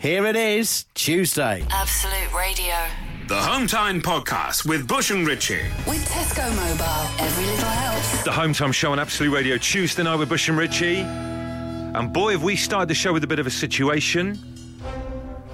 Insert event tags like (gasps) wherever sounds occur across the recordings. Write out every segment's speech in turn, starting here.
Here it is, Tuesday. Absolute Radio. The Hometime Podcast with Bush and Ritchie. With Tesco Mobile, every little helps. The Home Time Show on Absolute Radio Tuesday night with Bush and Ritchie. And boy, have we started the show with a bit of a situation.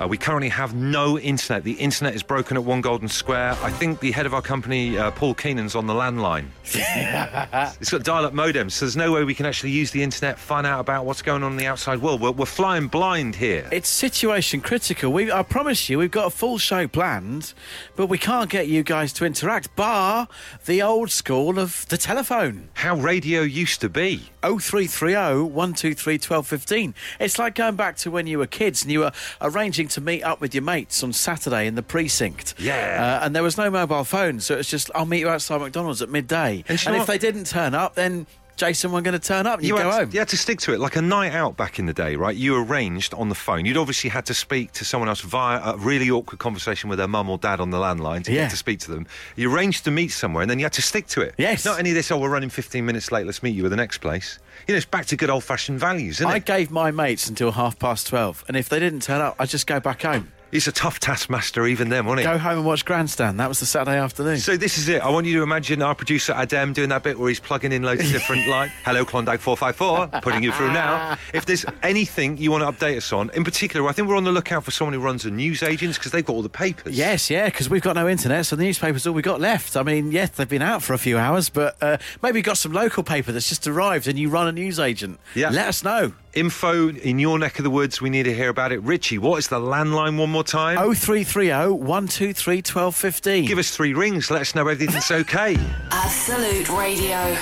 Uh, we currently have no internet. The internet is broken at One Golden Square. I think the head of our company, uh, Paul Keenan's on the landline. (laughs) it's got dial up modems, so there's no way we can actually use the internet, find out about what's going on in the outside world. We're, we're flying blind here. It's situation critical. We, I promise you, we've got a full show planned, but we can't get you guys to interact, bar the old school of the telephone. How radio used to be. 0330 123 1215. It's like going back to when you were kids and you were arranging to meet up with your mates on Saturday in the precinct. Yeah. Uh, and there was no mobile phone, so it's just, I'll meet you outside McDonald's at midday. And know if they didn't turn up, then Jason weren't going to turn up and you, had go to, home. you had to stick to it, like a night out back in the day, right? You arranged on the phone. You'd obviously had to speak to someone else via a really awkward conversation with their mum or dad on the landline to Yeah. get to speak to them. You arranged to meet somewhere, and then you had to stick to it. Yes. Not any of this. Oh, we're running 15 minutes late. Let's meet you at the next place. You know, it's back to good old-fashioned values, isn't it? I it? gave my mates until half past 12, and if they didn't turn up, I'd just go back home. He's a tough taskmaster, even then, wasn't he? Go home and watch Grandstand. That was the Saturday afternoon. So this is it. I want you to imagine our producer Adam doing that bit where he's plugging in loads of (laughs) different like "Hello Klondike 454," putting you through now. (laughs) If there's anything you want to update us on, in particular, I think we're on the lookout for someone who runs a news agents because they've got all the papers. Yes, yeah, because we've got no internet, so the newspaper's all we got left. I mean, yes, they've been out for a few hours, but uh, maybe you've got some local paper that's just arrived and you run a news agent. Yeah. Let us know. Info in your neck of the woods. We need to hear about it. Richie, what is the landline one more time? 0330 123 1215. Give us three rings. Let us know everything's (laughs) okay. Absolute Radio.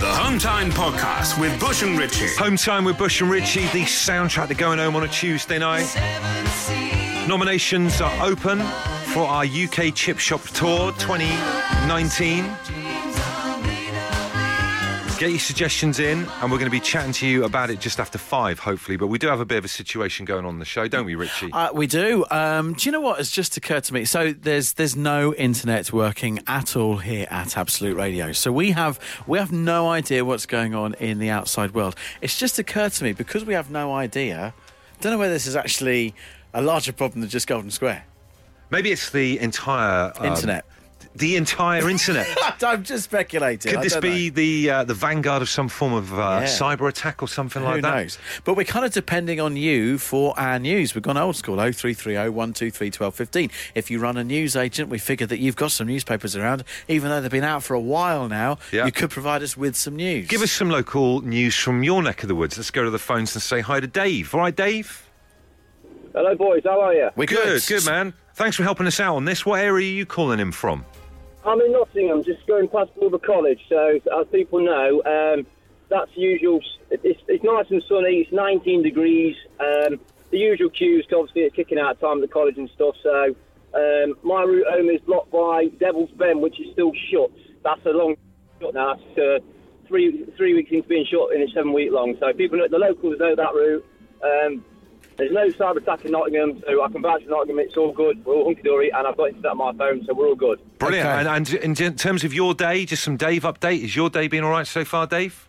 The Hometime Podcast with Bush and Richie. Home time with Bush and Richie, the soundtrack to going home on a Tuesday night. Nominations are open for our UK Chip Shop Tour 2019. Get your suggestions in, and we're going to be chatting to you about it just after five, hopefully. But we do have a bit of a situation going on in the show, don't we, Richie? Uh, we do. Um, do you know what has just occurred to me? So there's there's no internet working at all here at Absolute Radio. So we have we have no idea what's going on in the outside world. It's just occurred to me because we have no idea. Don't know whether this is actually a larger problem than just Golden Square Maybe it's the entire um, internet. The entire internet. (laughs) I'm just speculating. Could this be know. the uh, the vanguard of some form of uh, Yeah. cyber attack or something Who like that? knows? But we're kind of depending on you for our news. We've gone old school 0330 123 1215. If you run a news agent, we figure that you've got some newspapers around, even though they've been out for a while now. Yeah. You could provide us with some news. Give us some local news from your neck of the woods. Let's go to the phones and say hi to Dave. All right, Dave? Hello, boys. How are you? We're Good, good, man. Thanks for helping us out on this. What area are you calling him from? I'm in Nottingham, just going past Bulver College. So, as people know, um, that's usual. It's, it's nice and sunny. It's 19 degrees. Um, the usual queues, obviously, it's kicking out time at the college and stuff. So, um, my route home is blocked by Devil's Bend, which is still shut. That's a long shut now. It's uh, three three weeks into being shut, and it's seven week long. So, people, the locals know that route. There's no cyber attack in Nottingham, so I can vouch for Nottingham. It's all good. We're all hunky dory, and I've got internet on my phone, so we're all good. Brilliant. Okay. And, and in terms of your day, just some Dave update. Is your day been all right so far, Dave?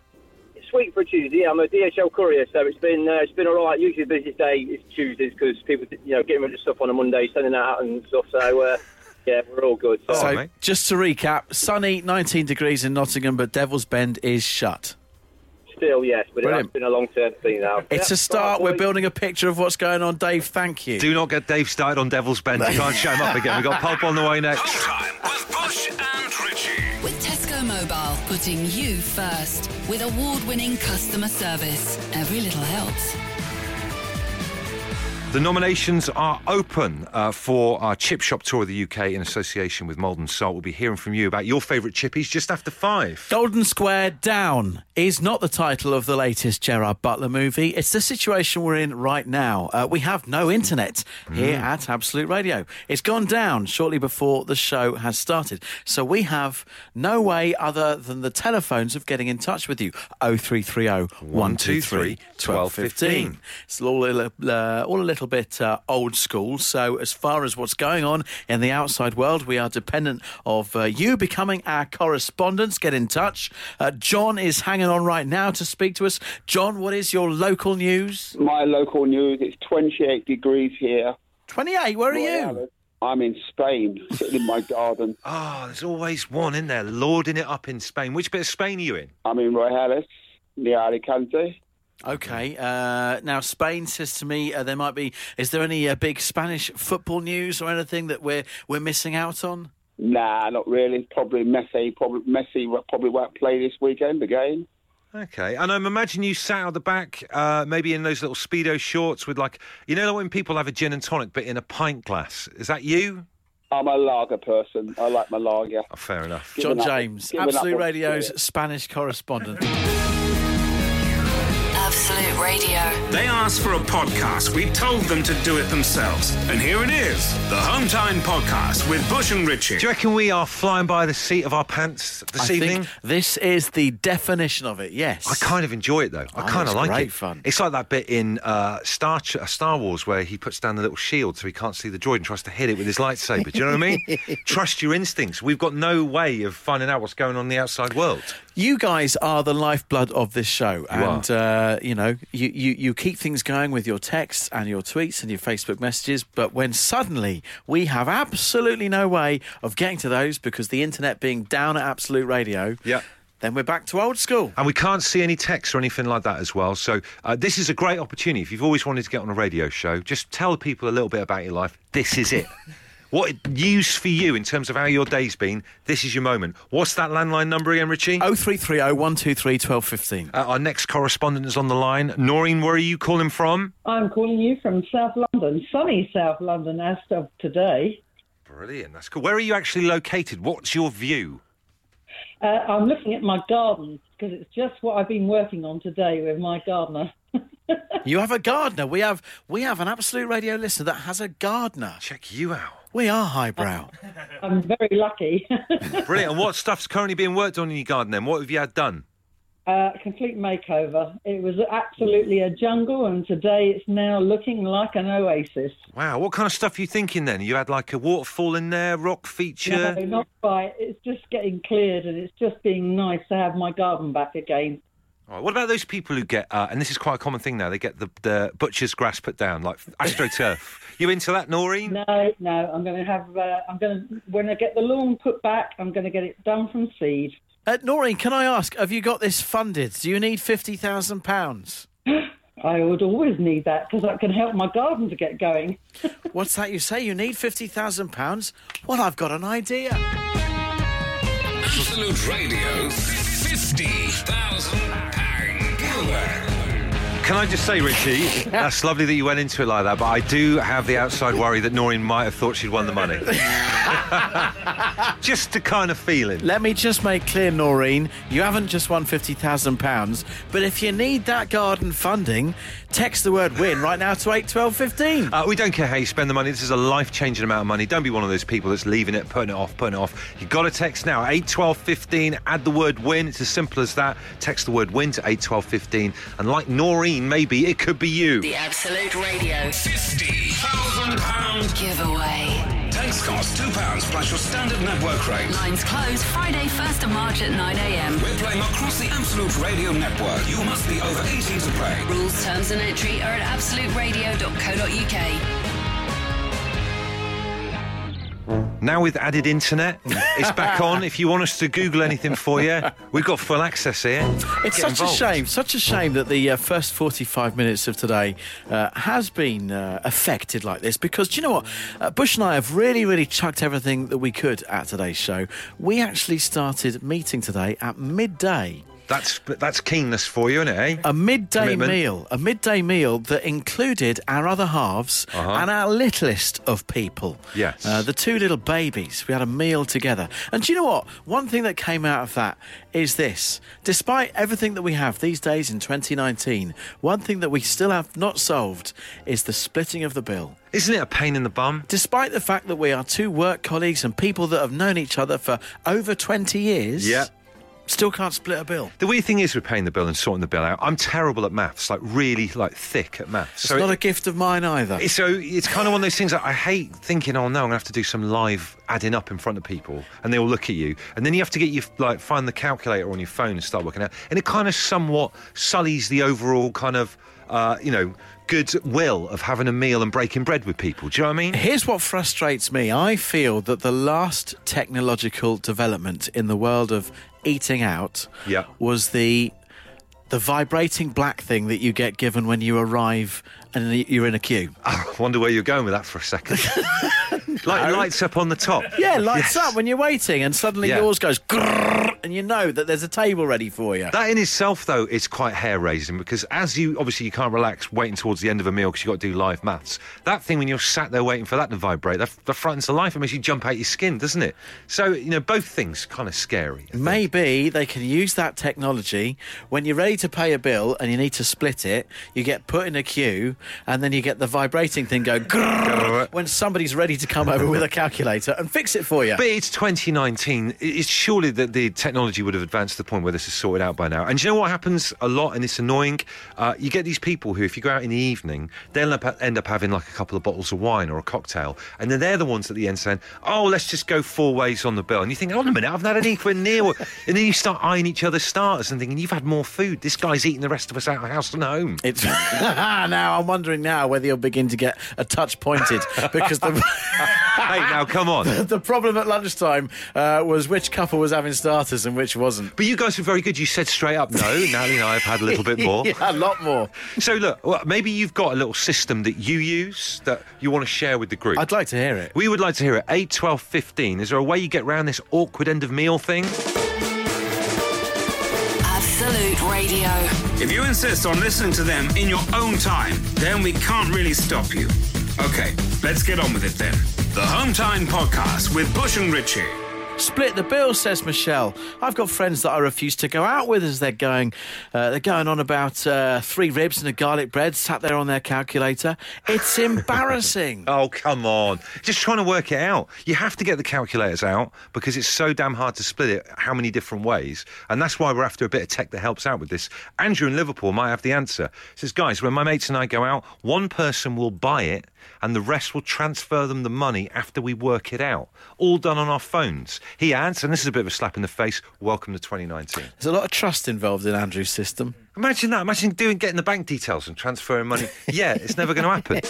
It's sweet for a Tuesday. I'm a DHL courier, so it's been uh, it's been all right. Usually the busiest day is Tuesdays because people, you know, getting rid of stuff on a Monday, sending it out and stuff. So uh, yeah, we're all good. So, So, just to recap, sunny, 19 degrees in Nottingham, but Devil's Bend is shut. Still, yes, but Brilliant. it's been a long term thing now. It's Yeah, a start. We're building a picture of what's going on, Dave. Thank you. Do not get Dave started on Devil's Bend. You can't shut him up again. We've got Pulp on the way next. Hometime with Bush and Ritchie. With Tesco Mobile, putting you first. With award winning customer service. Every little helps. The nominations are open uh, for our chip shop tour of the UK in association with Maldon Salt. We'll be hearing from you about your favourite chippies just after five. Golden Square Down is not the title of the latest Gerard Butler movie. It's the situation we're in right now. Uh, we have no internet here at Absolute Radio. It's gone down shortly before the show has started. So we have no way other than the telephones of getting in touch with you. 0330 123 1215. It's all a, uh, all a little little bit uh, old school. So, as far as what's going on in the outside world, we are dependent of uh, you becoming our correspondents. Get in touch. Uh, John is hanging on right now to speak to us. John, what is your local news? My local news, it's 28 degrees here. 28, where are you? I'm in Spain, (laughs) sitting in my garden. Oh, there's always one in there, lording it up in Spain. Which bit of Spain are you in? I'm in Rojales, near Alicante. Okay. Uh, now, Spain says to me uh, there might be. Is there any uh, big Spanish football news or anything that we're we're missing out on? Nah, not really. Probably Messi. Probably Messi will- probably won't play this weekend again. Okay, and I'm imagine you sat out the back, uh, maybe in those little speedo shorts with like, you know, when people have a gin and tonic, but in a pint glass. Is that you? I'm a lager person. I like my lager. Oh, fair enough. John up- James, giving Absolute Radio's. Spanish correspondent. Absolute Radio. They asked for a podcast. We told them to do it themselves. And here it is the Hometime Podcast with Bush and Richie. Do you reckon we are flying by the seat of our pants this I evening? think this is the definition of it. Yes. I kind of enjoy it though. I Oh, kind of like great it. fun. It's like that bit in uh, Star Ch- uh, Star Wars where he puts down the little shield so he can't see the droid and tries to hit it with his lightsaber. Do you know what I mean? (laughs) Trust your instincts. We've got no way of finding out what's going on in the outside world. You guys are the lifeblood of this show, and uh, you know you, you you keep things going with your texts and your tweets and your Facebook messages. But when suddenly we have absolutely no way of getting to those because the internet being down at Absolute Radio, Yeah. then we're back to old school. And we can't see any text or anything like that as well. So uh, this is a great opportunity. If you've always wanted to get on a radio show, just tell people a little bit about your life. This is it. (laughs) what news for you in terms of how your day's been? This is your moment. What's that landline number again, Richie? Oh three three oh one two three twelve fifteen. Uh, our next correspondent is on the line. Noreen, where are you calling from? I'm calling you from South London, sunny South London as of today. Brilliant. That's cool. Where are you actually located? What's your view? Uh, I'm looking at my garden because it's just what I've been working on today with my gardener. (laughs) You have a gardener. We have we have an Absolute Radio listener that has a gardener. Check you out. We are highbrow. (laughs) I'm very lucky. (laughs) Brilliant. and what stuff's currently being worked on in your garden then? What have you had done? uh, complete makeover. It was absolutely a jungle, and today it's now looking like an oasis. Wow. What kind of stuff are you thinking then? You had like a waterfall in there, rock feature? No, not quite. It's just getting cleared, and it's just being nice to have my garden back again. All right, what about those people who get, uh, and this is quite a common thing now, they get the, the butcher's grass put down, like astroturf. you into that, Noreen? No, no, I'm going to have. Uh, I'm going to when I get the lawn put back, I'm going to get it done from seed. Uh, Noreen, can I ask, have you got this funded? Do you need fifty thousand pounds? (gasps) I would always need that because that can help my garden to get going. (laughs) What's that you say? You need fifty thousand pounds? Well, I've got an idea. Absolute Radio, £50,000 giveaway. Can I just say, Richie, (laughs) that's lovely that you went into it like that, but I do have the outside worry that Noreen might have thought she'd won the money. (laughs) just a kind of feeling. Let me just make clear, Noreen, you haven't just won fifty thousand pounds, but if you need that garden funding, text the word "win" right now to eight twelve fifteen. Uh, we don't care how you spend the money. This is a life-changing amount of money. Don't be one of those people that's leaving it, putting it off, putting it off. You've got to text now, 81215, Add the word win. It's as simple as that. Text the word win to 81215. And like Noreen, maybe it could be you. The Absolute Radio £50,000 giveaway. Text cost £2 plus your standard network rate. Lines closed Friday, 1st of March at 9am. We're playing across the Absolute Radio network. You must be over 18 to play. Rules, terms and entry are at absoluteradio.co.uk. Now with added internet, it's back (laughs) on. If you want us to Google anything for you, we've got full access here. It's Get such involved. a shame, such a shame that the uh, first 45 minutes of today uh, has been uh, affected like this because do you know what? Uh, Bush and I have really, really chucked everything that we could at today's show. We actually started meeting today at midday. That's that's keenness for you, isn't it? Eh? A midday Commitment. meal, a midday meal that included our other halves and our littlest of people. Uh-huh. Yes. Uh, the two little babies. We had a meal together. And do you know what? One thing that came out of that is this. Despite everything that we have these days in 2019, one thing that we still have not solved is the splitting of the bill. Isn't it a pain in the bum? Despite the fact that we are two work colleagues and people that have known each other for over 20 years. Yeah. Still can't split a bill. The weird thing is with paying the bill and sorting the bill out, I'm terrible at maths, like really like thick at maths. It's not a gift of mine either. So it's kind of one of those things that I hate thinking, oh no, I'm gonna have to do some live adding up in front of people, and they all look at you, and then you have to get your like find the calculator on your phone and start working out, and it kind of somewhat sullies the overall kind of uh, you know good will of having a meal and breaking bread with people. Do you know what I mean? Here's what frustrates me. I feel that the last technological development in the world of eating out Yeah. was the the vibrating black thing that you get given when you arrive and you're in a queue. (laughs) I wonder where you're going with that for a second. (laughs) like lights up on the top. (laughs) Yeah, lights up when you're waiting, and suddenly Yeah. yours goes and you know that there's a table ready for you. That in itself, though, is quite hair raising because as you obviously you can't relax waiting towards the end of a meal because you've got to do live maths. That thing when you're sat there waiting for that to vibrate, that, that frightens the life. It makes you jump out your skin, doesn't it? So you know, both things kind of scary. Maybe they can use that technology when you're ready to pay a bill and you need to split it. You get put in a queue, and then you get the vibrating thing go when somebody's ready to come over with a calculator and fix it for you. But it's 2019. It's surely that the technology would have advanced to the point where this is sorted out by now. And do you know what happens a lot, and it's annoying? Uh, you get these people who, if you go out in the evening, they'll end up, having like a couple of bottles of wine or a cocktail, and then they're the ones at the end saying, "Oh, let's just go four ways on the bill." And you think, "Hold on a minute, I've not had anything near." what-" (laughs) and then you start eyeing each other's starters and thinking, "You've had more food. This guy's eating the rest of us out of house and home." It's (laughs) now I'm wondering now whether you'll begin to get a touch pointed because the (laughs) hey, now come on. (laughs) the problem at lunchtime uh, was which couple was having starters and which wasn't. But you guys were very good. You said straight up, no, (laughs) Natalie and I have had a little bit (laughs) more. yeah, a lot more. So look, well, maybe you've got a little system that you use that you want to share with the group. I'd like to hear it. we would like to hear it. 8, 12, 15. Is there a way you get around this awkward end of meal thing? Absolute Radio. If you insist on listening to them in your own time, then we can't really stop you. Okay, let's get on with it then. The Home Time Podcast with Bush and Ritchie. Split the bill, says Michelle. I've got friends that I refuse to go out with as they're going. Uh, they're going on about uh, three ribs and a garlic bread, sat there on their calculator. It's (laughs) embarrassing. Oh, come on. Just trying to work it out. You have to get the calculators out because it's so damn hard to split it how many different ways. And that's why we're after a bit of tech that helps out with this. Andrew in Liverpool might have the answer. He says, guys, when my mates and I go out, one person will buy it and the rest will transfer them the money after we work it out. All done on our phones. He adds, and this is a bit of a slap in the face, welcome to 2019. There's a lot of trust involved in Andrew's system. Imagine that. Imagine doing getting the bank details and transferring money. (laughs) Yeah, it's never going to happen.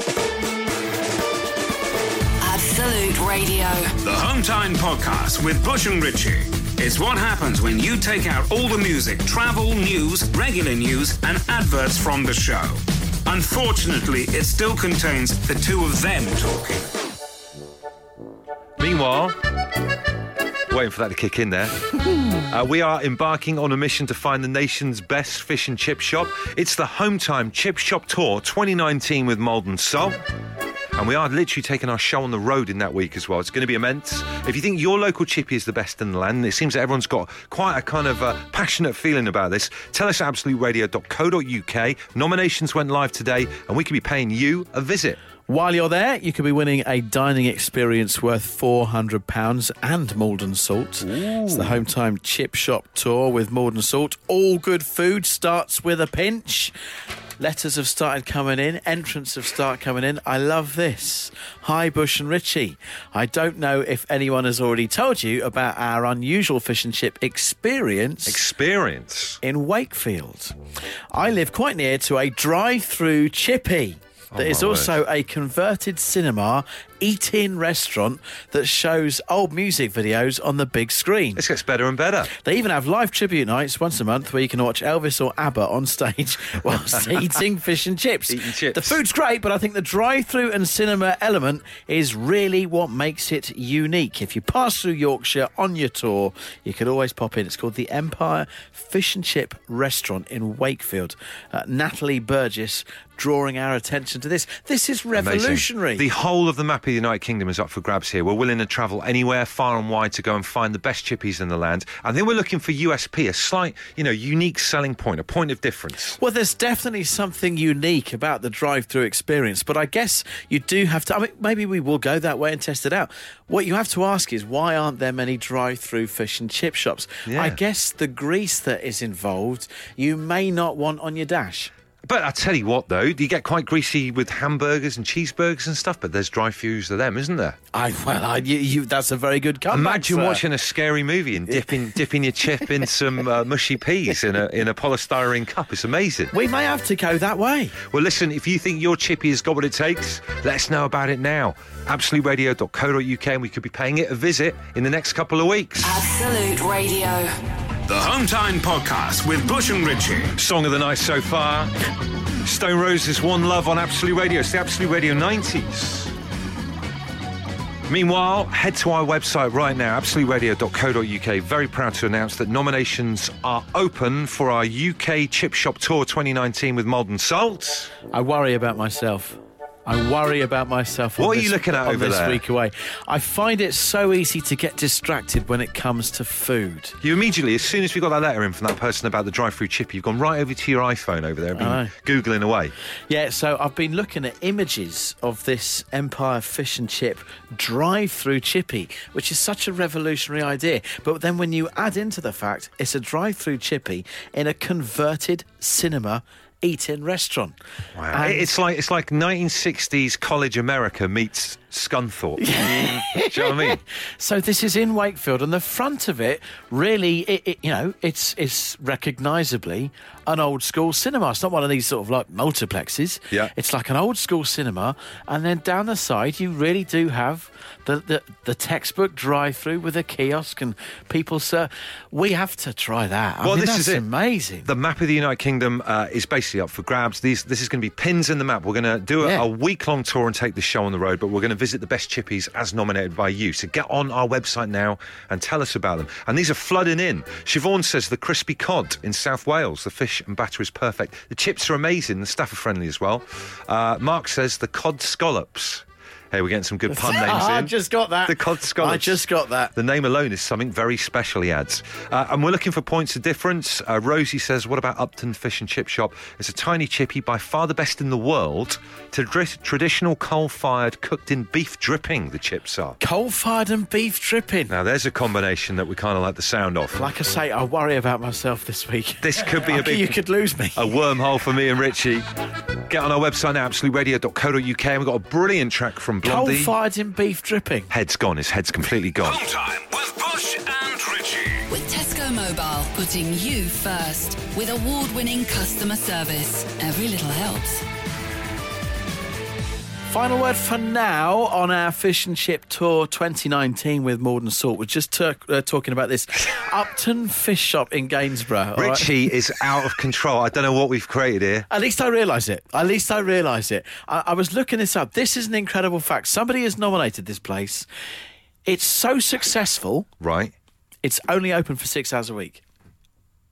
Absolute Radio. The Home Time Podcast with Bush and Ritchie. It's what happens when you take out all the music, travel, news, regular news, and adverts from the show. Unfortunately, it still contains the two of them talking. Meanwhile, waiting for that to kick in there. (laughs) Uh, we are embarking on a mission to find the nation's best fish and chip shop. It's the Home Time Chip Shop Tour 2019 with Maldon Salt. And we are literally taking our show on the road in that week as well. It's going to be immense. If you think your local chippy is the best in the land, it seems that everyone's got quite a kind of uh, passionate feeling about this, tell us at absoluteradio.co.uk. Nominations went live today, and we could be paying you a visit. While you're there, you could be winning a dining experience worth £400 and Maldon Salt. It's the Home Time Chip Shop Tour with Maldon Salt. All good food starts with a pinch. Letters have started coming in, entrants have started coming in. I love this. Hi, Bush and Richie. I don't know if anyone has already told you about our unusual fish and chip experience Experience. in Wakefield. I live quite near to a drive-through chippy. Oh, that is my also a converted cinema eat-in restaurant that shows old music videos on the big screen. This gets better and better. They even have live tribute nights once a month where you can watch Elvis or ABBA on stage (laughs) whilst eating fish and chips. Eating chips. The food's great, but I think the drive-through and cinema element is really what makes it unique. If you pass through Yorkshire on your tour, you could always pop in. It's called the Empire Fish and Chip Restaurant in Wakefield. Uh, Natalie Burgess drawing our attention to this. This is Amazing. revolutionary. The whole of the map the United Kingdom is up for grabs here. We're willing to travel anywhere, far and wide, to go and find the best chippies in the land. I think we're looking for USP, a slight, you know, unique selling point, a point of difference. Well, there's definitely something unique about the drive-through experience, but I guess you do have to. I mean, maybe we will go that way and test it out. What you have to ask is why aren't there many drive-through fish and chip shops? Yeah. I guess the grease that is involved, you may not want on your dash. But I tell you what, though, you get quite greasy with hamburgers and cheeseburgers and stuff. But there's drive-throughs of them, isn't there? I well, I, you, you, that's a very good comeback. Imagine sir. watching a scary movie and dipping (laughs) dipping your chip in some uh, mushy peas in a in a polystyrene cup. It's amazing. We may have to go that way. Well, listen, if you think your chippy has got what it takes, let us know about it now. AbsoluteRadio.co.uk, and we could be paying it a visit in the next couple of weeks. Absolute Radio. The Hometime Podcast with Bush and Ritchie. Song of the night so far. Stone Roses One Love on Absolute Radio. It's the Absolute Radio 90s. Meanwhile, head to our website right now, absoluteradio.co.uk. Very proud to announce that nominations are open for our UK Chip Shop Tour 2019 with Maldon Salt. I worry about myself. I worry about myself. What are you looking at over this there? week away? I find it so easy to get distracted when it comes to food. You immediately, as soon as we got that letter in from that person about the drive-through chip, you've gone right over to your iPhone over there and I know. been googling away. Yeah, so I've been looking at images of this Empire Fish and Chip drive-through chippy, which is such a revolutionary idea. But then when you add into the fact it's a drive-through chippy in a converted cinema eat-in restaurant. Wow. And- it's like it's like 1960s college America meets Scunthorpe. (laughs) Do you know what I mean? So this is in Wakefield, and the front of it really, it, it, you know, it's it's recognisably an old school cinema. It's not one of these sort of like multiplexes. Yeah. it's like an old school cinema, and then down the side you really do have the the, the textbook drive-through with a kiosk and people. Sir, we have to try that. I well, mean, this that's is amazing. The map of the United Kingdom uh, is basically up for grabs. These, this is going to be pins in the map. We're going to do a, Yeah. a week-long tour and take the show on the road, but we're going to visit the best chippies as nominated by you. So get on our website now and tell us about them. And these are flooding in. Siobhan says the crispy cod in South Wales. The fish and batter is perfect. The chips are amazing. The staff are friendly as well. Uh, Mark says the cod scallops. Hey, we're getting some good (laughs) pun names in. I just got that. The cod scallops. I just got that. The name alone is something very special, he adds. Uh, and we're looking for points of difference. Uh, Rosie says, What about Upton Fish and Chip Shop? It's a tiny chippy, by far the best in the world. To traditional coal fired, cooked in beef dripping, the chips are. Coal-fired and beef dripping. Now, there's a combination that we kind of like the sound of. Like I say, I worry about myself this week. This could be a you could lose me. A wormhole for me and Richie. Get on our website now, absoluteradio.co.uk, and we've got a brilliant track from Blondie. Coal-fired in beef dripping. Head's gone, his head's completely gone. Hometime with Bush and Ritchie. With Tesco Mobile, putting you first. With award winning customer service. Every little helps. Final word for now on our Fish and Chip Tour 2019 with Maldon Salt. We're just tur- uh, talking about this (laughs) Upton Fish Shop in Gainsborough. all right? Richie is out of control. I don't know what we've created here. At least I realise it. At least I realise it. I-, I was looking this up. This is an incredible fact. Somebody has nominated this place. It's so successful, Right. it's only open for six hours a week.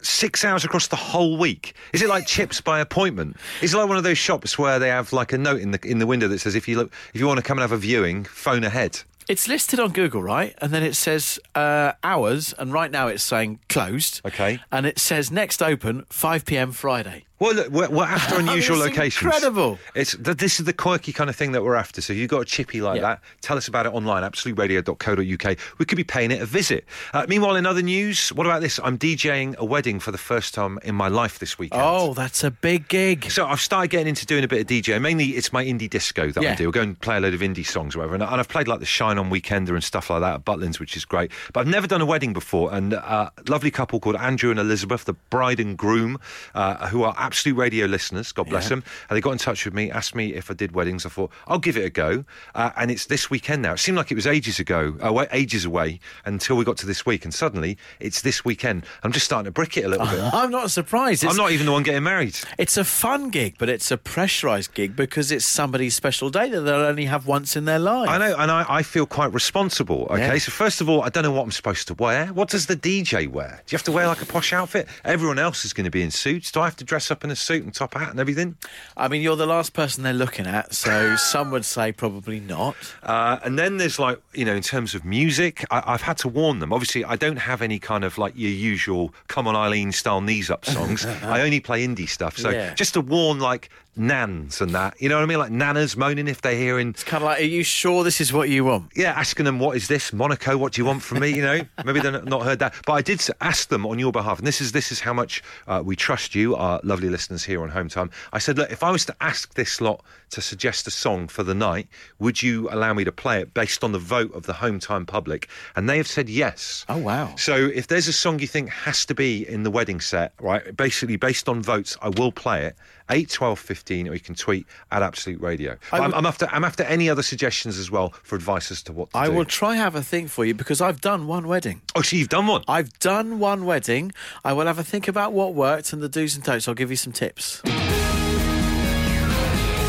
Six hours across the whole week. Is it like chips by appointment? Is it like one of those shops where they have like a note in the in the window that says if you look if you want to come and have a viewing, phone ahead. It's listed on Google, right? And then it says uh, hours, and right now it's saying closed. Okay. And it says next open 5 p.m. Friday. Well, look, we're, we're after (laughs) unusual locations. incredible. It's th- this is the quirky kind of thing that we're after. So if you've got a chippy like Yeah. that, tell us about it online. Absoluteradio.co.uk. We could be paying it a visit. Uh, meanwhile, in other news, what about this? I'm DJing a wedding for the first time in my life this weekend. Oh, that's a big gig. So I've started getting into doing a bit of DJ. Mainly, it's my indie disco that I Yeah. do. I go and play a load of indie songs or whatever. And, and I've played like the Shine On Weekender and stuff like that at Butlins, which is great. But I've never done a wedding before. And uh, a lovely couple called Andrew and Elizabeth, the bride and groom, uh, who are absolute radio listeners. God bless Yeah. them. And they got in touch with me, asked me if I did weddings. I thought I'll give it a go. Uh, and it's this weekend now. It seemed like it was ages ago, uh, ages away, until we got to this week. And suddenly it's this weekend. I'm just starting to brick it a little bit. (laughs) I'm not surprised. It's, I'm not even the one getting married. It's a fun gig, but it's a pressurised gig because it's somebody's special day that they'll only have once in their life. I know, and I, I feel quite responsible. Okay, Yeah. so first of all, I don't know what I'm supposed to wear. What does the DJ wear? Do you have to wear like a posh outfit? Everyone else is going to be in suits. Do I have to dress up up in a suit and top hat and everything? I mean, you're the last person they're looking at, so (laughs) some would say probably not. Uh, and then there's like, you know, in terms of music, I, I've had to warn them. Obviously, I don't have any kind of like your usual "Come on, Eileen" style knees up songs. (laughs) I only play indie stuff. So Yeah. just to warn, like nans and that, you know what I mean? Like nanas moaning if they're hearing. It's kind of like, are you sure this is what you want? Yeah, asking them what is this Monaco? What do you want from me? You know, (laughs) maybe they've not heard that, but I did ask them on your behalf, and this is this is how much uh, we trust you, our lovely listeners here on Home Time. I said, look, if I was to ask this lot to suggest a song for the night, would you allow me to play it based on the vote of the Home Time public? And they have said yes. Oh, wow. So if there's a song you think has to be in the wedding set, right? Basically, based on votes, I will play it. 8, 12, 15, or you can tweet at Absolute Radio. I'm, would- I'm after I'm after any other suggestions as well for advice as to what to I do. will try have a think for you because I've done one wedding. Oh, so you've done one. I've done one wedding. I will have a think about what worked and the do's and don'ts. I'll give you some tips.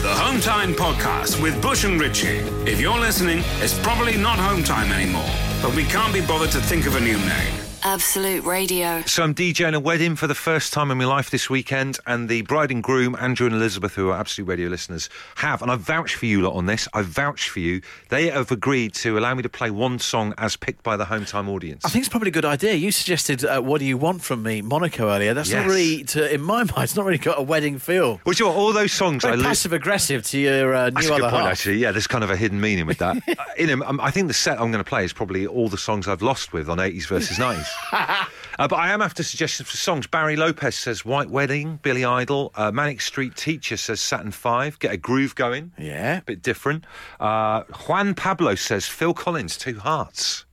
The Home Time Podcast with Bush and Ritchie. If you're listening, it's probably not Home Time anymore, but we can't be bothered to think of a new name. Absolute Radio. So I'm DJing a wedding for the first time in my life this weekend, and the bride and groom, Andrew and Elizabeth, who are Absolute Radio listeners, have, and I vouch for you lot on this. I vouch for you. They have agreed to allow me to play one song as picked by the home time audience. I think it's probably a good idea. You suggested, uh, "What do you want from me, Monaco?" Earlier. That's Yes. not really, to, in my (laughs) mind, it's not really got a wedding feel. Well, do you know all those songs I Very li- passive aggressive to your uh, That's new a good other point, half. actually. Yeah, there's kind of a hidden meaning with that. (laughs) uh, in him, um, I think the set I'm going to play is probably all the songs I've lost with on 80s versus 90s. (laughs) Uh, but I am after suggestions for songs. Barry Lopez says White Wedding, Billy Idol. Uh, Manic Street Teacher says Saturn 5. Get a groove going. Yeah. A bit different. Uh, Juan Pablo says Phil Collins, Two Hearts.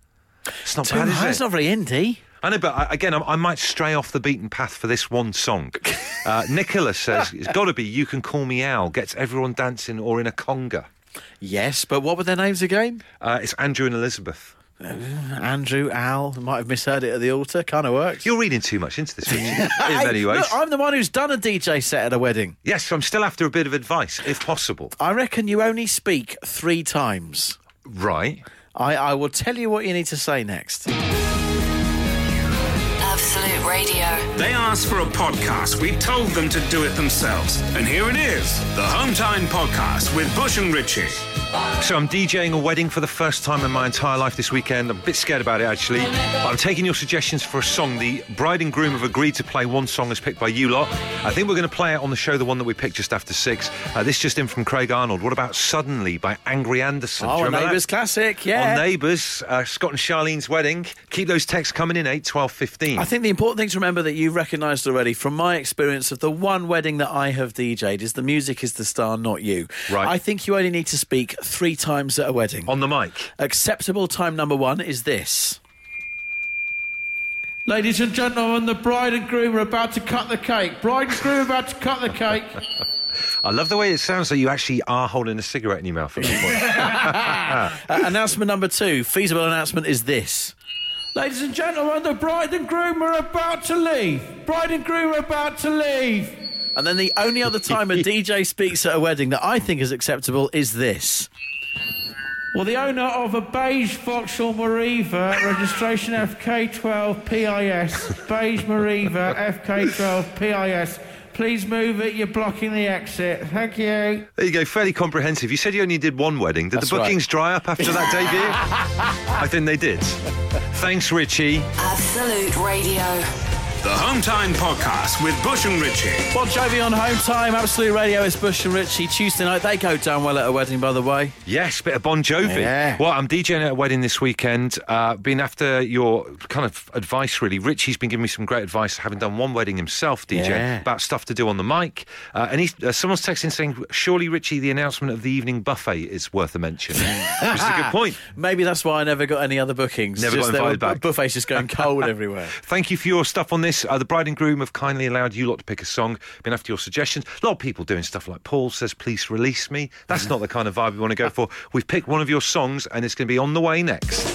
It's not Too bad, it's it? not very indie. I know, but I, again, I, I might stray off the beaten path for this one song. (laughs) Uh, Nicholas says it's got to be "You Can Call Me Al." Gets everyone dancing or in a conga. Yes, but what were their names again? Uh, it's Andrew and Elizabeth. Uh, Andrew, Al. Might have misheard it at the altar. Kind of works. You're reading too much into this, Richie, (laughs) in Hey, many ways. Look, I'm the one who's done a DJ set at a wedding. yes, so I'm still after a bit of advice, if possible. I reckon you only speak three times. Right. I, I will tell you what you need to say next. Absolute Radio. They asked for a podcast. We told them to do it themselves. And here it is the Home Time Podcast with Bush and Ritchie. So I'm DJing a wedding for the first time in my entire life this weekend. I'm a bit scared about it actually. But I'm taking your suggestions for a song. The bride and groom have agreed to play one song as picked by you lot. I think we're going to play it on the show, the one that we picked just after six. Uh, this just in from Craig Arnold. What about Suddenly by Angry Anderson? Oh, a remember that? Neighbours classic, yeah. On Neighbours, uh, Scott and Charlene's wedding. Keep those texts coming in, 8, 12, 15. I think the important thing to remember that you've recognised already from my experience of the one wedding that I have DJ'd is the music is the star, not you. Right. I think you only need to speak three times at a wedding. On the mic. Acceptable time number one is this. Ladies and gentlemen, the bride and groom are about to cut the cake. Bride and groom are about to cut the cake. (laughs) I love the way it sounds like you actually are holding a cigarette in your mouth at that point. (laughs) Uh, announcement number two, feasible announcement is this. Ladies and gentlemen, the bride and groom are about to leave. Bride and groom are about to leave. And then the only other time a DJ speaks at a wedding that I think is acceptable is this. Well, the owner of a beige Vauxhall Meriva, registration FK12 PIS, beige Meriva FK12 PIS. Please move it, you're blocking the exit. Thank you. There you go, fairly comprehensive. You said you only did one wedding. Did That's the right. bookings dry up after that debut? (laughs) I think they did. Thanks, Richie. Absolute Radio. The Home Time Podcast with Bush and Ritchie. Bon Jovi on home time, Absolute Radio. It's Bush and Ritchie. Tuesday night, they go down well at a wedding, by the way. Yes, bit of Bon Jovi. Yeah. Well, I'm DJing at a wedding this weekend. Uh, been after your kind of advice, really. Richie's been giving me some great advice, having done one wedding himself, DJ, Yeah. about stuff to do on the mic. Uh, and he's, uh, someone's texting saying, surely, Richie, the announcement of the evening buffet is worth a mention. (laughs) Which is a good point. Maybe that's why I never got any other bookings. Never got Just there were invited back. Buffets just going cold everywhere. (laughs) Thank you for your stuff on this. Uh, the bride and groom have kindly allowed you lot to pick a song. Been after your suggestions. A lot of people doing stuff like Paul says, please release me. That's not the kind of vibe we want to go (laughs) for. We've picked one of your songs and it's going to be on the way next.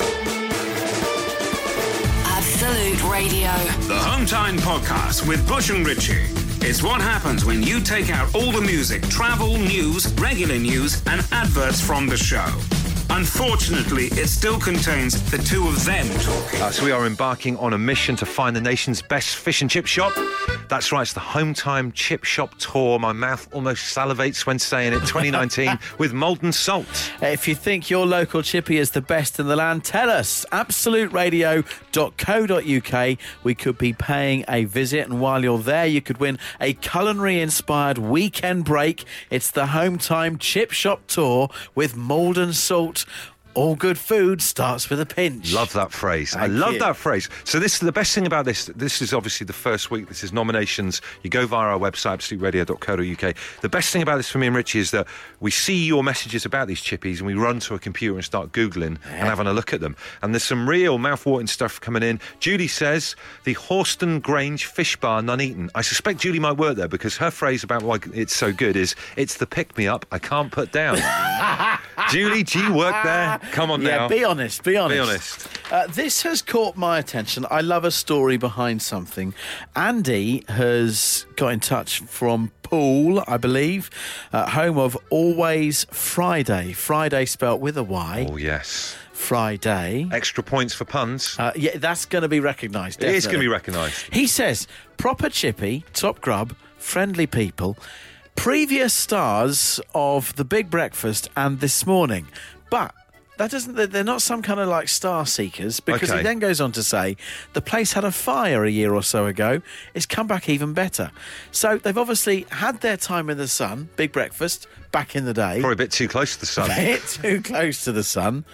Absolute Radio. The Home Time Podcast with Bush and Ritchie. It's what happens when you take out all the music, travel, news, regular news, and adverts from the show. Unfortunately, it still contains the two of them talking. Uh, so we are embarking on a mission to find the nation's best fish and chip shop. That's right, it's the Home Time Chip Shop Tour. My mouth almost salivates when saying it. 2019 (laughs) with Maldon Salt. If you think your local chippy is the best in the land, tell us. AbsoluteRadio.co.uk. We could be paying a visit, and while you're there, you could win a culinary inspired weekend break. It's the Home Time Chip Shop Tour with Maldon Salt. All good food starts with a pinch. Love that phrase. I love you. that phrase. So this the best thing about this. This is obviously the first week. This is nominations. You go via our website, absoluteradio.co.uk. The best thing about this for me and Richie is that we see your messages about these chippies and we run to a computer and start googling and having a look at them. And there's some real mouth-watering stuff coming in. Judy says the Horeston Grange Fish Bar Nuneaton. I suspect Judy might work there because her phrase about why it's so good is it's the pick-me-up I can't put down. (laughs) Julie, do you work there? Come on Yeah, now. be honest. Be honest. Be honest. Uh, this has caught my attention. I love a story behind something. Andy has got in touch from Poole, I believe, uh, home of Always Friday. Friday spelt with a Y. Oh yes. Friday. Extra points for puns. Uh, yeah, that's going to be recognised. it is going to be recognised. He says, proper chippy, top grub, friendly people, previous stars of The Big Breakfast and This Morning. But that doesn't, they're- they're not some kind of like star seekers because Okay. he then goes on to say the place had a fire a year or so ago. It's come back even better. So they've obviously had their time in the sun, Big Breakfast, back in the day. Probably a bit too close to the sun. (laughs) A bit too close to the sun.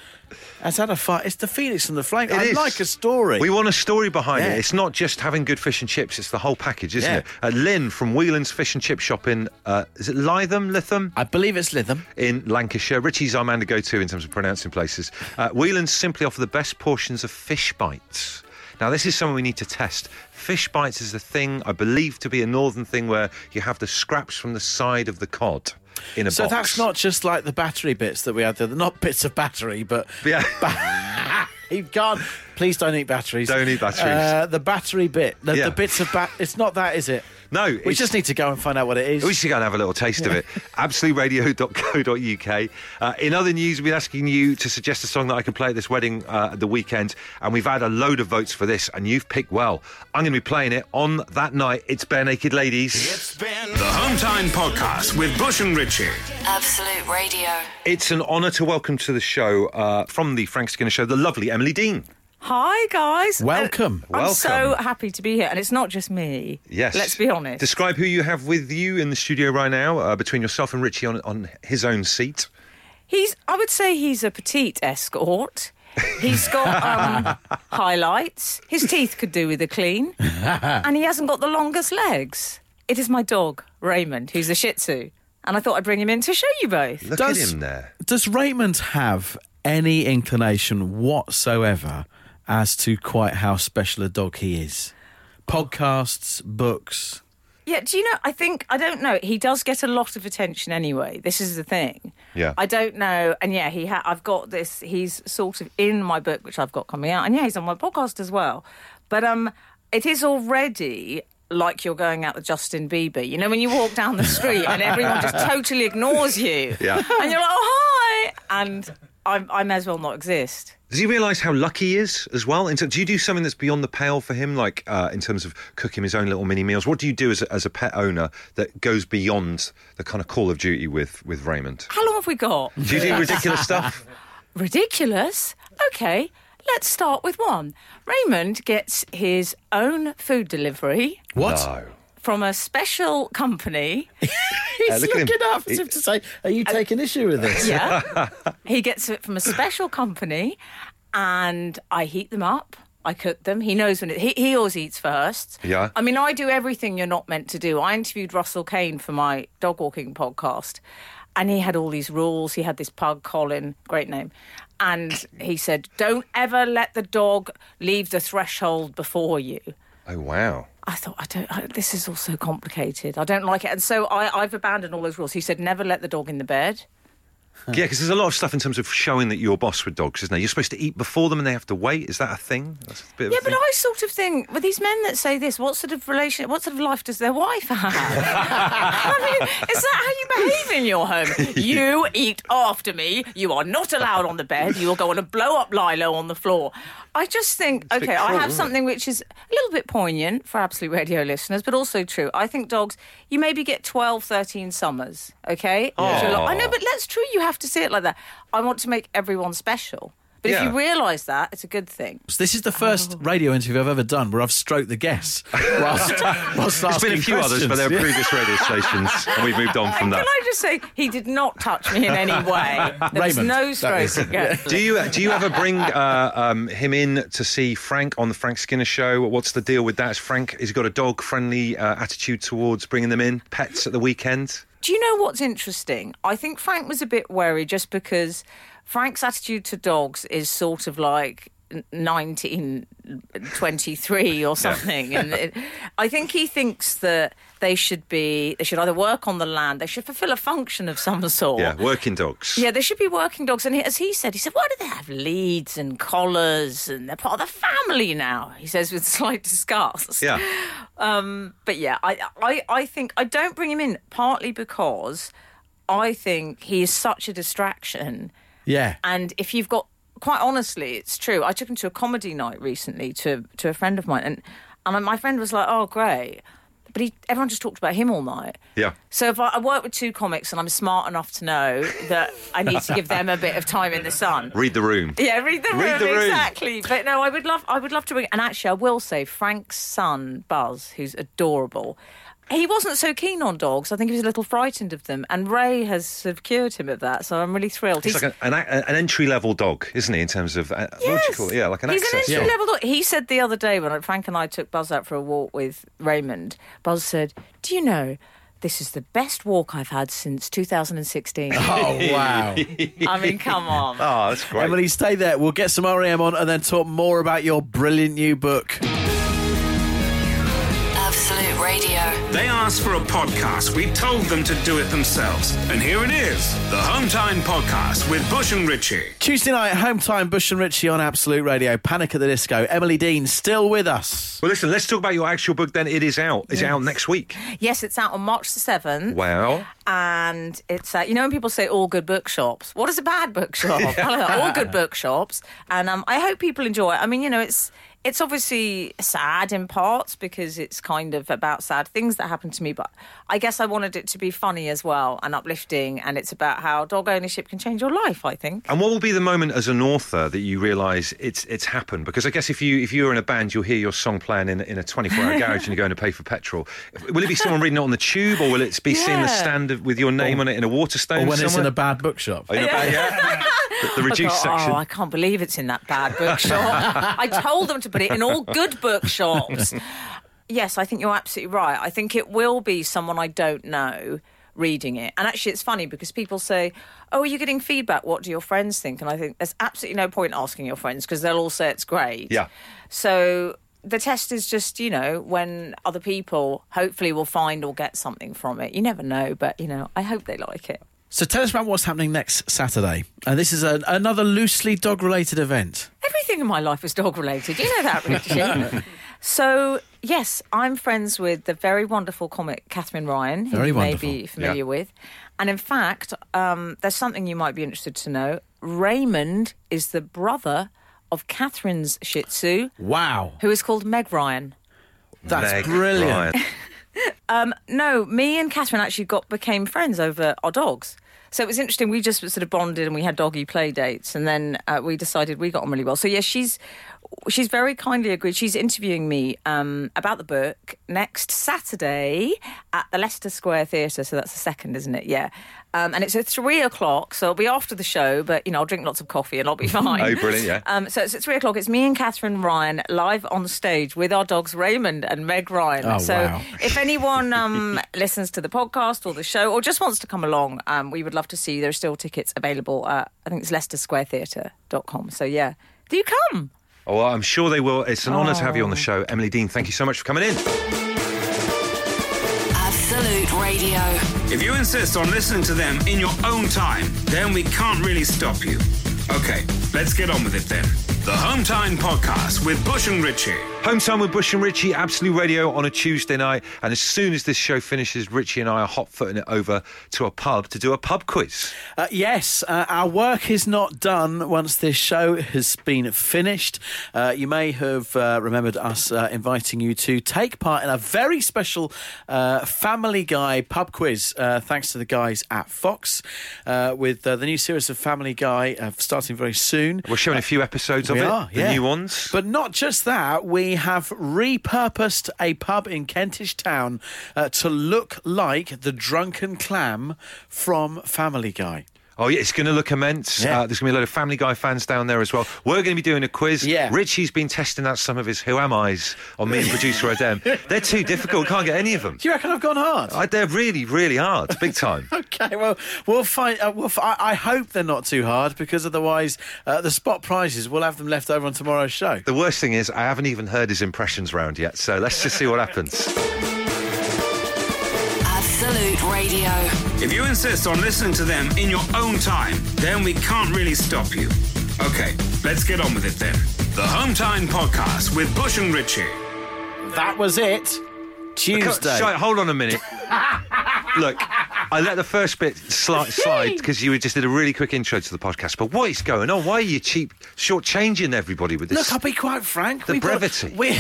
Has had a fight. It's the Phoenix and the Flame. It I is. like a story. We want a story behind Yeah. it. It's not just having good fish and chips, it's the whole package, isn't Yeah. it? Uh, Lynn from Whelan's Fish and Chip Shop in, uh, is it Lytham, Lytham? I believe it's Lytham. In Lancashire. Richie's our man to go to in terms of pronouncing places. Uh, Whelan's simply offer the best portions of fish bites. Now, this is something we need to test. Fish bites is a thing, I believe, to be a northern thing where you have the scraps from the side of the cod in a So box. that's not just like the battery bits that we had there. They're not bits of battery, but Yeah. (laughs) (laughs) you can't. Please don't eat batteries. Don't eat batteries. Uh, the battery bit, the, Yeah. the bits of bat. It's not that, is it? No, We just need to go and find out what it is. We should go and have a little taste of it. AbsoluteRadio.co.uk. Uh, in other news, we've been asking you to suggest a song that I can play at this wedding uh, at the weekend, and we've had a load of votes for this, and you've picked well. I'm going to be playing it on that night. It's Barenaked Ladies. The Home Time Podcast with Bush and Richie. Absolute Radio. It's an honour to welcome to the show uh, from the Frank Skinner Show, the lovely Emily Dean. Hi, guys. Welcome. Uh, I'm so happy to be here. And it's not just me. Yes. Let's be honest. Describe who you have with you in the studio right now, uh, between yourself and Richie on, on his own seat. He's, I would say he's a petite escort. He's got (laughs) um, highlights. His teeth could do with a clean. (laughs) and he hasn't got the longest legs. It is my dog, Raymond, who's a Shih Tzu. And I thought I'd bring him in to show you both. Look Does- at him there. Does Raymond have any inclination whatsoever as to quite how special a dog he is? Podcasts, books. Yeah, do you know? I think I don't know. He does get a lot of attention anyway. This is the thing. Yeah. I don't know, and yeah, he. Ha- I've got this. He's sort of in my book, which I've got coming out, and yeah, he's on my podcast as well. But um, it is already like you're going out with Justin Bieber. You know, when you walk down the (laughs) street and everyone just totally ignores you. Yeah. And you're like, oh hi, and I, I may as well not exist. Does he realise how lucky he is as well? In ter- do you do something that's beyond the pale for him, like uh, in terms of cooking his own little mini meals? What do you do as a, as a pet owner that goes beyond the kind of call of duty with, with Raymond? How long have we got? Do you do (laughs) ridiculous stuff? Ridiculous? Okay, let's start with one. Raymond gets his own food delivery What? No. From a special company. (laughs) He's Uh, look looking up as if to say, Are you taking issue with this? (laughs) Yeah. he gets it from a special company, and I heat them up. I cook them. He knows when it. He, he always eats first. Yeah. I mean, I do everything you're not meant to do. I interviewed Russell Kane for my dog walking podcast, and he had all these rules. He had this pug, Colin, great name, and he said, "Don't ever let the dog leave the threshold before you." Oh, wow. I thought, I don't. I, this is all so complicated. I don't like it, and so I, I've abandoned all those rules. He said, "Never let the dog in the bed." (laughs) Yeah, because there's a lot of stuff in terms of showing that you're boss with dogs, isn't there? You're supposed to eat before them and they have to wait. Is that a thing? That's a bit of Yeah, but thing. I sort of think with these men that say this, what sort of relation, what sort of life does their wife have? (laughs) I mean, is that how you behave in your home? (laughs) You eat after me. You are not allowed on the bed. You will go on a blow up lilo on the floor. I just think, bit okay, I have something which is a little bit poignant for Absolute Radio listeners, but also true. I think dogs, you maybe get 12, 13 summers, okay? Lo- I know, but that's true. You have to see it like that. I want to make everyone special. But if you realise that, it's a good thing. So This is the first Oh. radio interview I've ever done where I've stroked the guests. (laughs) Whilst, whilst There's been a asking few others, but they're questions. previous radio (laughs) stations, and we've moved on from that. Can. I just say he did not touch me in any (laughs) way. There was Raymond, no stroking. stroke. against Do you do you ever bring uh, um, him in to see Frank on the Frank Skinner show? What's the deal with that? Is Frank he's got a dog friendly uh, attitude towards bringing them in, pets at the weekend? Do you know what's interesting? I think Frank was a bit wary just because Frank's attitude to dogs is sort of like 1923 or something and (laughs) it, i think he thinks that they should be they should either work on the land they should fulfill a function of some sort Yeah, working dogs. Yeah, they should be working dogs. And he, as he said, he said, why do they have leads and collars and they're part of the family now? He says with (laughs) slight disgust. Yeah. Um, but yeah, I, I, I think I don't bring him in partly because I think he is such a distraction. Yeah. And if you've got, quite honestly, it's true. I took him to a comedy night recently to to a friend of mine, and and my friend was like, "Oh, great," but he everyone just talked about him all night. Yeah. So if I, I work with two comics and I'm smart enough to know that I need to give them a bit of time in the sun. (laughs) Read the room. Yeah, read the room Read the room. exactly. But no, I would love, I would love to bring. And actually, I will say, Frank's son Buzz, who's adorable, he wasn't so keen on dogs. I think he was a little frightened of them, and Ray has sort of cured him of that. So I'm really thrilled. He's like an, an, an entry level dog, isn't he? In terms of uh, what do you call it? Yeah, like an He's access. an entry level dog. He said the other day when Frank and I took Buzz out for a walk with Raymond, Buzz said, "Do you know?" This is the best walk I've had since 2016. (laughs) Oh, wow. I mean, come on. (laughs) Oh, that's great. Emily, stay there. We'll get some REM on and then talk more about your brilliant new book. Absolute Radio. They asked for a podcast. We told them to do it themselves. And here it is the Hometime Podcast with Bush and Ritchie. Tuesday night, home time, Bush and Ritchie on Absolute Radio. Panic at the Disco. Emily Dean still with us. well, listen, let's talk about your actual book then. It is out. It's out next week. Yes, it's out on March the 7th. Wow. and it's uh, you know when people say all good bookshops what is a bad bookshop (laughs) all good bookshops and um, i hope people enjoy it i mean you know it's it's obviously sad in parts because it's kind of about sad things that happened to me but i guess i wanted it to be funny as well and uplifting and it's about how dog ownership can change your life i think And what will be the moment as an author that you realise it's it's happened? Because I guess if you if you're in a band, you'll hear your song playing in, in a 24 hour (laughs) garage and you're going to pay for petrol. Will it be someone reading it on the tube, or will it be seeing the stand with your name on it in a Waterstone? Or when it's in a bad bookshop. Oh, in a band, yeah. the, the reduced (laughs) I thought, oh, section. Oh, I can't believe it's in that bad bookshop. (laughs) I told them to put it in all good (laughs) bookshops. Yes, I think you're absolutely right. I think it will be someone I don't know reading it. And actually, it's funny because people say, Oh, are you getting feedback? What do your friends think? And I think there's absolutely no point asking your friends because they'll all say it's great. Yeah. So the test is just, you know, when other people hopefully will find or get something from it. You never know, but, you know, I hope they like it. So tell us about what's happening next Saturday. And this is a, another loosely dog related event. Everything in my life is dog related. You know that, Richie. (laughs) so, yes, I'm friends with the very wonderful comic Katherine Ryan, who Very you may wonderful. be familiar Yeah. with. And in fact, um, there's something you might be interested to know. Raymond is the brother of Katherine's Shih Tzu, Wow. who is called Meg Ryan. That's Meg brilliant. Ryan. (laughs) No, me and Katherine actually got became friends over our dogs. So it was interesting. We just sort of bonded and we had doggy play dates, and then uh, we decided we got on really well. So yeah, she's she's very kindly agreed. She's interviewing me um, about the book next Saturday at the Leicester Square Theatre. So that's the second, isn't it? Yeah. Um, and it's at three o'clock, so it'll be after the show. But you know, I'll drink lots of coffee and I'll be (laughs) fine. Oh, brilliant, yeah. Um, so it's at three o'clock. It's me and Katherine Ryan live on stage with our dogs Raymond and Meg Ryan. Oh, so wow. if anyone um, (laughs) listens to the podcast or the show or just wants to come along, um, we would love to see you. There are still tickets available at, I think it's leicestersquaretheatre.com. So yeah, do you come? Oh, well, I'm sure they will. It's an honour to have you on the show. Emily Dean, thank you so much for coming in. Absolute Radio. If you insist on listening to them in your own time, then we can't really stop you. Okay, let's get on with it then. The Hometime Podcast with Bush and Ritchie. Home time with Bush and Richie, Absolute Radio on a Tuesday night. And as soon as this show finishes, Richie and I are hot footing it over to a pub to do a pub quiz. Uh, yes, uh, our work is not done once this show has been finished. Uh, you may have uh, remembered us uh, inviting you to take part in a very special uh, Family Guy pub quiz, uh, thanks to the guys at Fox, uh, with uh, the new series of Family Guy uh, starting very soon. We're showing a few episodes of We it, are, the yeah. new ones. But not just that, we have repurposed a pub in Kentish Town uh, to look like the drunken clam from Family Guy. Oh, yeah, it's going to look immense. Yeah. Uh, there's going to be a lot of Family Guy fans down there as well. We're going to be doing a quiz. Yeah. Richie's been testing out some of his Who Am I's on me and producer (laughs) Adem. They're too difficult. Can't get any of them. Do you reckon I've gone hard? I, they're really, really hard. Big time. (laughs) Okay, well, we'll find. Uh, we'll f- I, I hope they're not too hard because otherwise, uh, the spot prizes we'll have them left over on tomorrow's show. The worst thing is, I haven't even heard his impressions round yet. So let's just see what happens. (laughs) Absolute Radio. If you insist on listening to them in your own time, then we can't really stop you. Okay, let's get on with it then. The Hometime Podcast with Bush and Ritchie. That was it. Tuesday. Shite, hold on a minute. (laughs) Look, I let the first bit (laughs) slide slide because you just did a really quick intro to the podcast. But what is going on? Why are you cheap, shortchanging everybody with this? Look, I'll be quite frank. The we've got- brevity. we,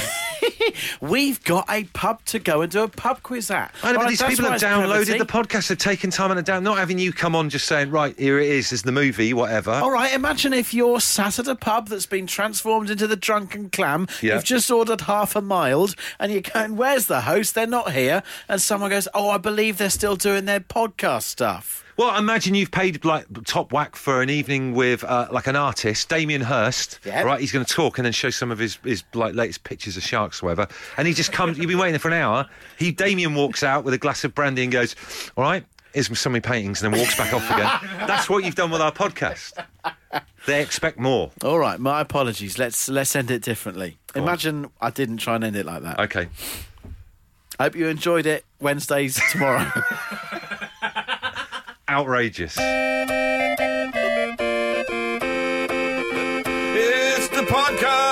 (laughs) we've got a pub to go and do a pub quiz at. I know, but Right, these people have downloaded the podcast, have taken time and are down, not having you come on just saying, right, here it is, is the movie, whatever. All right, imagine if you're sat at a pub that's been transformed into the drunken clam. Yeah. You've just ordered half a mild, and you're going, "Where's the host? They're not here." And someone goes, "Oh, I believe they're still doing their podcast stuff." Well, imagine you've paid like top whack for an evening with uh, like an artist, Damien Hirst. Yeah. Right, he's going to talk and then show some of his, his like latest pictures of sharks, or whatever. And he just comes. You've been waiting there for an hour. He Damien walks out with a glass of brandy and goes, "All right, here's some of my paintings," and then walks back off again. That's what you've done with our podcast. They expect more. All right, my apologies. Let's let's end it differently. Imagine I didn't try and end it like that. Okay. I Hope you enjoyed it. Wednesdays tomorrow. (laughs) outrageous. It's the podcast.